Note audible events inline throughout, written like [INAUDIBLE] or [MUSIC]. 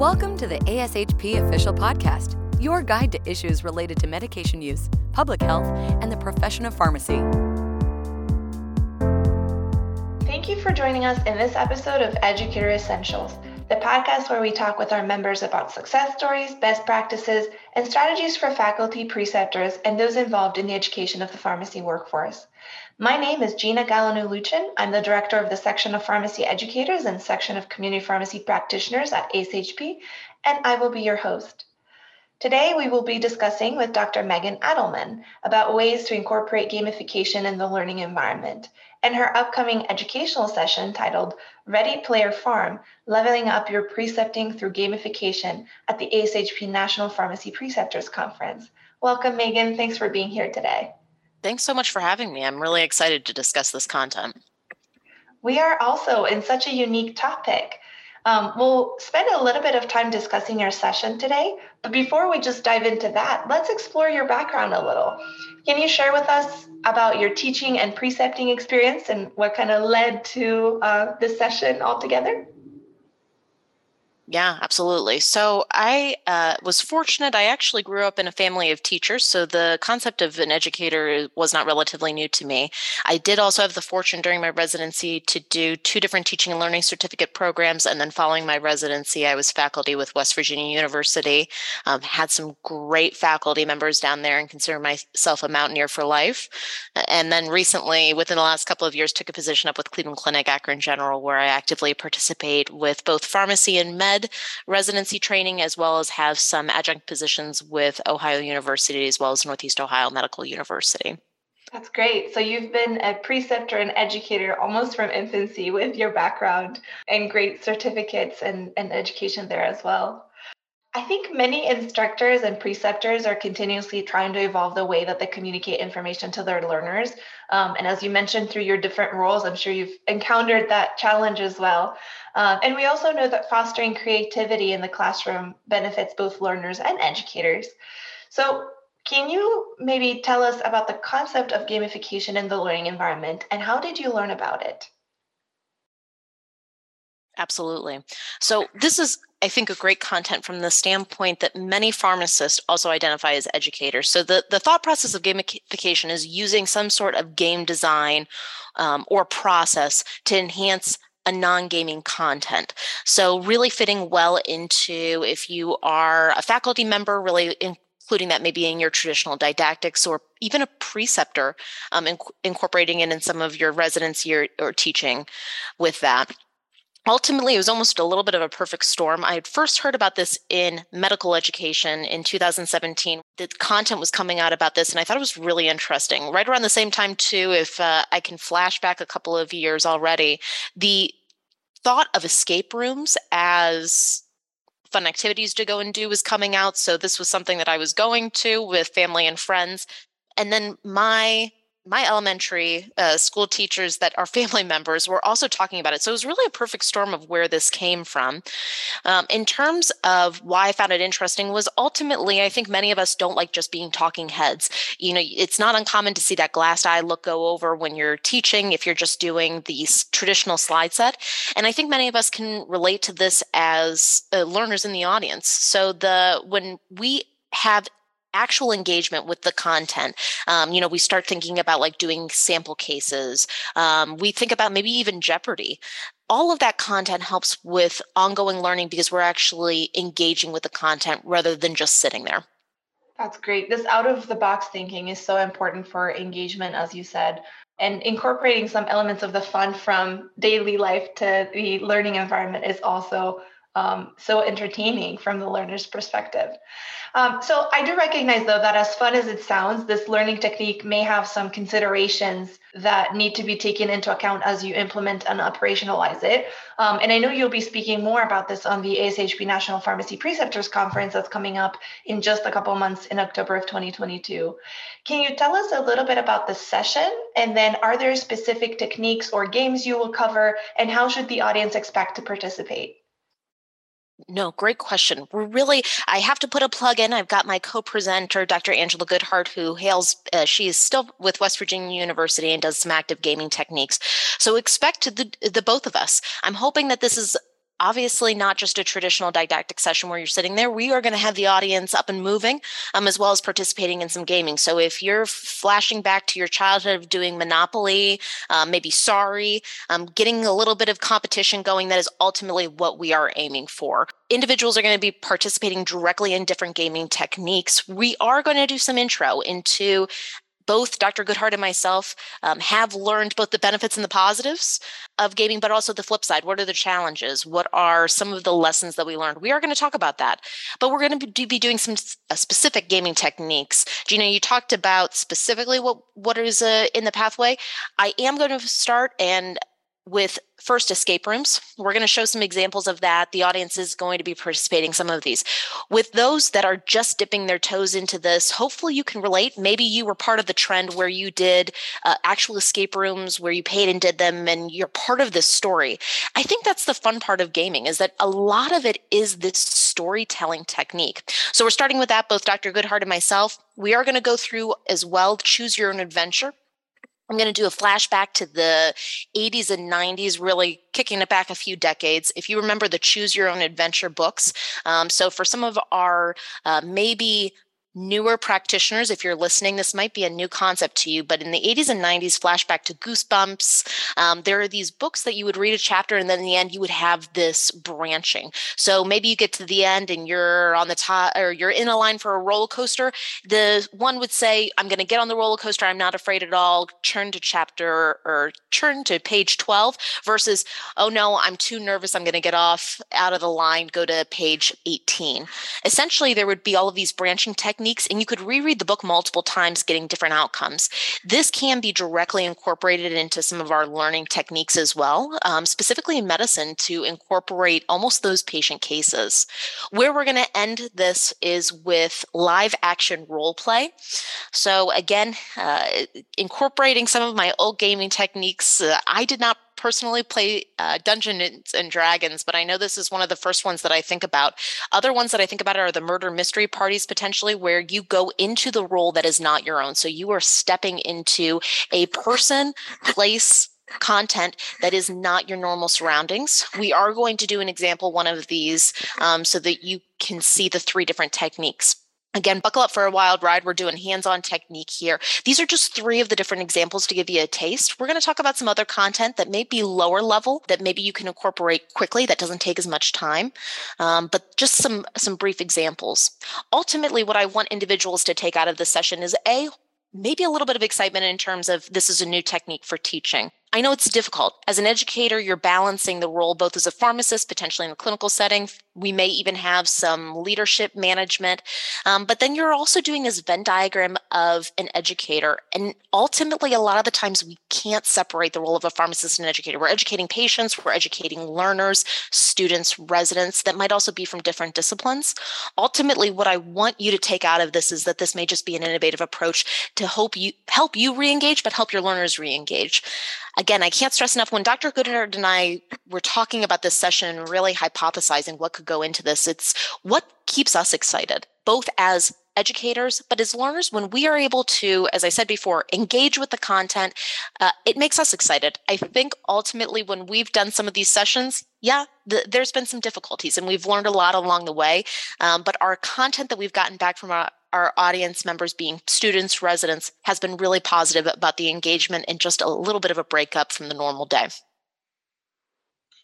Welcome to the ASHP Official Podcast, your guide to issues related to medication use, public health, and the profession of pharmacy. Thank you for joining us in this episode of Educator Essentials, the podcast where we talk with our members about success stories, best practices, and strategies for faculty, preceptors, and those involved in the education of the pharmacy workforce. My name is Gina Galanu-Luchin. I'm the director of the Section of Pharmacy Educators and Section of Community Pharmacy Practitioners at ASHP, and I will be your host. Today, we will be discussing with Dr. Megan Adelman about ways to incorporate gamification in the learning environment and her upcoming educational session titled Ready Player Pharm Leveling Up Your Precepting Through Gamification at the ASHP National Pharmacy Preceptors Conference. Welcome, Megan. Thanks for being here today. Thanks so much for having me. I'm really excited to discuss this content. We are also in such a unique topic. Um, we'll spend a little bit of time discussing your session today, but before we just dive into that, let's explore your background a little. Can you share with us about your teaching and precepting experience and what kind of led to uh, this session altogether? Yeah, absolutely. So I uh, was fortunate. I actually grew up in a family of teachers. So the concept of an educator was not relatively new to me. I did also have the fortune during my residency to do two different teaching and learning certificate programs. And then following my residency, I was faculty with West Virginia University, um, had some great faculty members down there and consider myself a mountaineer for life. And then recently, within the last couple of years, took a position up with Cleveland Clinic Akron General, where I actively participate with both pharmacy and med residency training, as well as have some adjunct positions with Ohio University, as well as Northeast Ohio Medical University. That's great. So you've been a preceptor and educator almost from infancy with your background and great certificates and, and education there as well. I think many instructors and preceptors are continuously trying to evolve the way that they communicate information to their learners. Um, and as you mentioned through your different roles, I'm sure you've encountered that challenge as well. Um, and we also know that fostering creativity in the classroom benefits both learners and educators. So, can you maybe tell us about the concept of gamification in the learning environment and how did you learn about it? Absolutely. So, this is, I think, a great content from the standpoint that many pharmacists also identify as educators. So, the, the thought process of gamification is using some sort of game design um, or process to enhance a non-gaming content. So really fitting well into if you are a faculty member, really including that maybe in your traditional didactics or even a preceptor, um, incorporating it in some of your residency or, or teaching with that ultimately it was almost a little bit of a perfect storm. I had first heard about this in medical education in 2017 the content was coming out about this and i thought it was really interesting. Right around the same time too if uh, i can flash back a couple of years already the thought of escape rooms as fun activities to go and do was coming out. So this was something that i was going to with family and friends. And then my my elementary uh, school teachers that are family [LAUGHS] members were also talking about it. So it was really a perfect storm of where this came from. Um, in terms of why I found it interesting was ultimately, I think many of us don't like just being talking heads. You know, it's not uncommon to see that glass eye look go over when you're teaching, if you're just doing the traditional slide set. And I think many of us can relate to this as uh, learners in the audience. So the when we have actual engagement with the content. Um, you know we start thinking about like doing sample cases. Um, we think about maybe even jeopardy. All of that content helps with ongoing learning because we're actually engaging with the content rather than just sitting there. That's great. This out of the box thinking is so important for engagement as you said and incorporating some elements of the fun from daily life to the learning environment is also um, so entertaining from the learner's perspective. Um, so I do recognize though that as fun as it sounds, this learning technique may have some considerations that need to be taken into account as you implement and operationalize it. Um, and I know you'll be speaking more about this on the ASHP National Pharmacy Preceptors Conference that's coming up in just a couple months in October of 2022. Can you tell us a little bit about the session? And then are there specific techniques or games you will cover? And how should the audience expect to participate? No, great question. We're really, I have to put a plug in. I've got my co presenter, Dr. Angela Goodhart, who hails, uh, she is still with West Virginia University and does some active gaming techniques. So expect the, the both of us. I'm hoping that this is obviously not just a traditional didactic session where you're sitting there. We are going to have the audience up and moving, um, as well as participating in some gaming. So if you're flashing back to your childhood of doing Monopoly, um, maybe Sorry, um, getting a little bit of competition going, that is ultimately what we are aiming for. Individuals are going to be participating directly in different gaming techniques. We are going to do some intro into both Dr. Goodhart and myself um, have learned both the benefits and the positives of gaming, but also the flip side. What are the challenges? What are some of the lessons that we learned? We are going to talk about that, but we're going to be doing some uh, specific gaming techniques. Gina, you talked about specifically what what is uh, in the pathway. I am going to start and with first escape rooms. We're going to show some examples of that. The audience is going to be participating some of these. With those that are just dipping their toes into this, hopefully you can relate. Maybe you were part of the trend where you did uh, actual escape rooms where you paid and did them and you're part of this story. I think that's the fun part of gaming is that a lot of it is this storytelling technique. So we're starting with that both Dr. Goodhart and myself. We are going to go through as well choose your own adventure I'm going to do a flashback to the 80s and 90s, really kicking it back a few decades. If you remember the Choose Your Own Adventure books, um, so for some of our uh, maybe newer practitioners, if you're listening, this might be a new concept to you, but in the 80s and 90s, flashback to Goosebumps, um, there are these books that you would read a chapter and then in the end you would have this branching. So maybe you get to the end and you're on the top or you're in a line for a roller coaster. The one would say, I'm going to get on the roller coaster. I'm not afraid at all. Turn to chapter or turn to page 12 versus, oh no, I'm too nervous. I'm going to get off out of the line, go to page 18. Essentially, there would be all of these branching techniques techniques, and you could reread the book multiple times, getting different outcomes. This can be directly incorporated into some of our learning techniques as well, um, specifically in medicine to incorporate almost those patient cases. Where we're going to end this is with live action role play. So, again, uh, incorporating some of my old gaming techniques, uh, I did not personally play uh, Dungeons and Dragons, but I know this is one of the first ones that I think about. Other ones that I think about are the murder mystery parties, potentially, where you go into the role that is not your own. So you are stepping into a person, place, content that is not your normal surroundings. We are going to do an example one of these um, so that you can see the three different techniques. Again, buckle up for a wild ride. We're doing hands on technique here. These are just three of the different examples to give you a taste. We're going to talk about some other content that may be lower level that maybe you can incorporate quickly that doesn't take as much time, um, but just some, some brief examples. Ultimately, what I want individuals to take out of this session is A, maybe a little bit of excitement in terms of this is a new technique for teaching. I know it's difficult. As an educator, you're balancing the role both as a pharmacist, potentially in a clinical setting. We may even have some leadership management, um, but then you're also doing this Venn diagram of an educator. And ultimately, a lot of the times we can't separate the role of a pharmacist and educator. We're educating patients, we're educating learners, students, residents that might also be from different disciplines. Ultimately, what I want you to take out of this is that this may just be an innovative approach to help you help you re-engage, but help your learners re-engage again, I can't stress enough when Dr. Goodhart and I were talking about this session really hypothesizing what could go into this, it's what keeps us excited, both as educators, but as learners, when we are able to, as I said before, engage with the content, uh, it makes us excited. I think ultimately, when we've done some of these sessions, yeah, the, there's been some difficulties and we've learned a lot along the way. Um, but our content that we've gotten back from our, our audience members being students, residents, has been really positive about the engagement and just a little bit of a breakup from the normal day.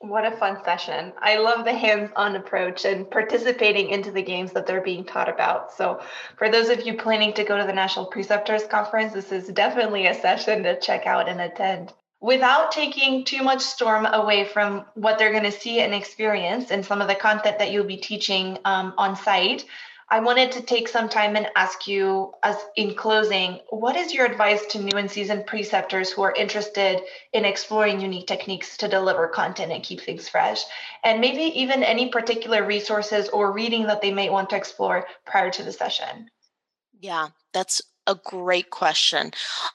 What a fun session. I love the hands on approach and participating into the games that they're being taught about. So, for those of you planning to go to the National Preceptors Conference, this is definitely a session to check out and attend. Without taking too much storm away from what they're going to see and experience and some of the content that you'll be teaching um, on site, I wanted to take some time and ask you, as in closing, what is your advice to new and seasoned preceptors who are interested in exploring unique techniques to deliver content and keep things fresh? And maybe even any particular resources or reading that they might want to explore prior to the session? Yeah, that's a great question.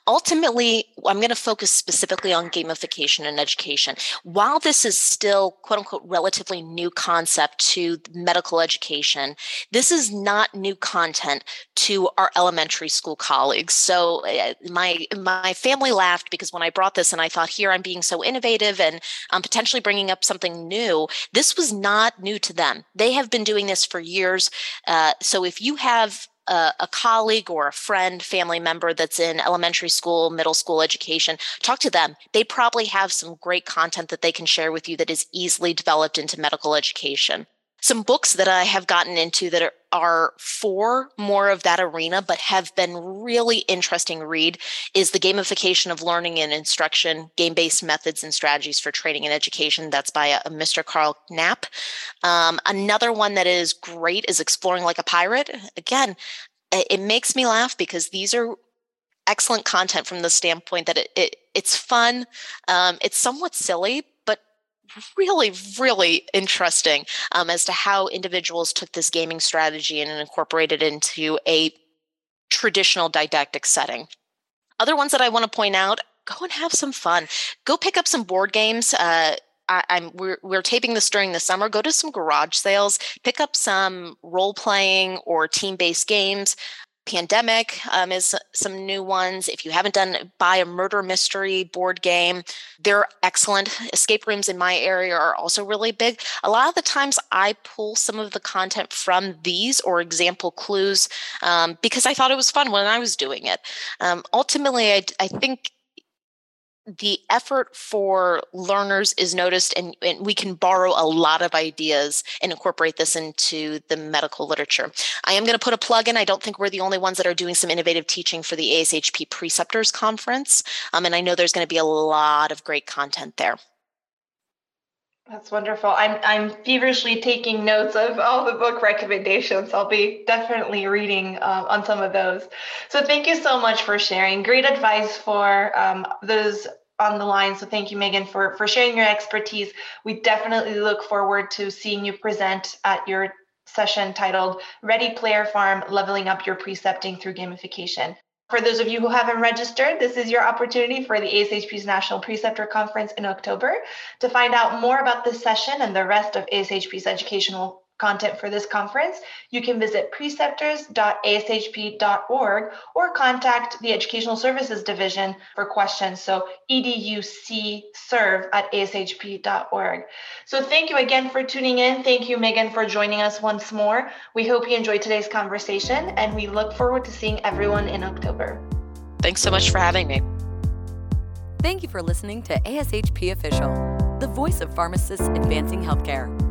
Ultimately, I'm going to focus specifically on gamification and education. While this is still, quote unquote, relatively new concept to medical education, this is not new content to our elementary school colleagues. So uh, my my family laughed because when I brought this and I thought, here I'm being so innovative and um, potentially bringing up something new. This was not new to them. They have been doing this for years. Uh, so if you have a, a, colleague or a friend, family member that's in elementary school, middle school education, talk to them. They probably have some great content that they can share with you that is easily developed into medical education. Some books that I have gotten into that are, are for more of that arena, but have been really interesting read is the gamification of learning and instruction, game-based methods and strategies for training and education. That's by a, a Mr. Karl Kapp. Um, another one that is great is exploring like a pirate. Again, it, makes me laugh because these are excellent content from the standpoint that it, it it's fun. Um, it's somewhat silly, really, really interesting um, as to how individuals took this gaming strategy and incorporated it into a traditional didactic setting. Other ones that I want to point out go and have some fun. Go pick up some board games. Uh, I, am we're we're taping this during the summer. Go to some garage sales, pick up some role playing or team based games. Pandemic um, is some new ones. If you haven't done, buy a murder mystery board game. They're excellent. Escape rooms in my area are also really big. A lot of the times I pull some of the content from these or example clues um, because I thought it was fun when I was doing it. Um, ultimately, I, I think the effort for learners is noticed and, and, we can borrow a lot of ideas and incorporate this into the medical literature. I am going to put a plug in. I don't think we're the only ones that are doing some innovative teaching for the ashp preceptors conference um, and i know there's going to be a lot of great content there that's wonderful. I'm I'm feverishly taking notes of all the book recommendations. I'll be definitely reading um, on some of those. So thank you so much for sharing. Great advice for um, those on the line. So thank you, Megan, for for sharing your expertise. We definitely look forward to seeing you present at your session titled "Ready Player Pharm: Leveling Up Your Precepting Through Gamification." For those of you who haven't registered, this is your opportunity for the ASHP's National Preceptor Conference in October. To find out more about this session and the rest of ASHP's educational content for this conference, you can visit preceptors.ashp.org or contact the Educational Services Division for questions. So educserve at ashp.org. So thank you again for tuning in. Thank you, Megan, for joining us once more. We hope you enjoyed today's conversation and we look forward to seeing everyone in October. Thanks so much for having me. Thank you for listening to ASHP Official, the voice of pharmacists advancing healthcare.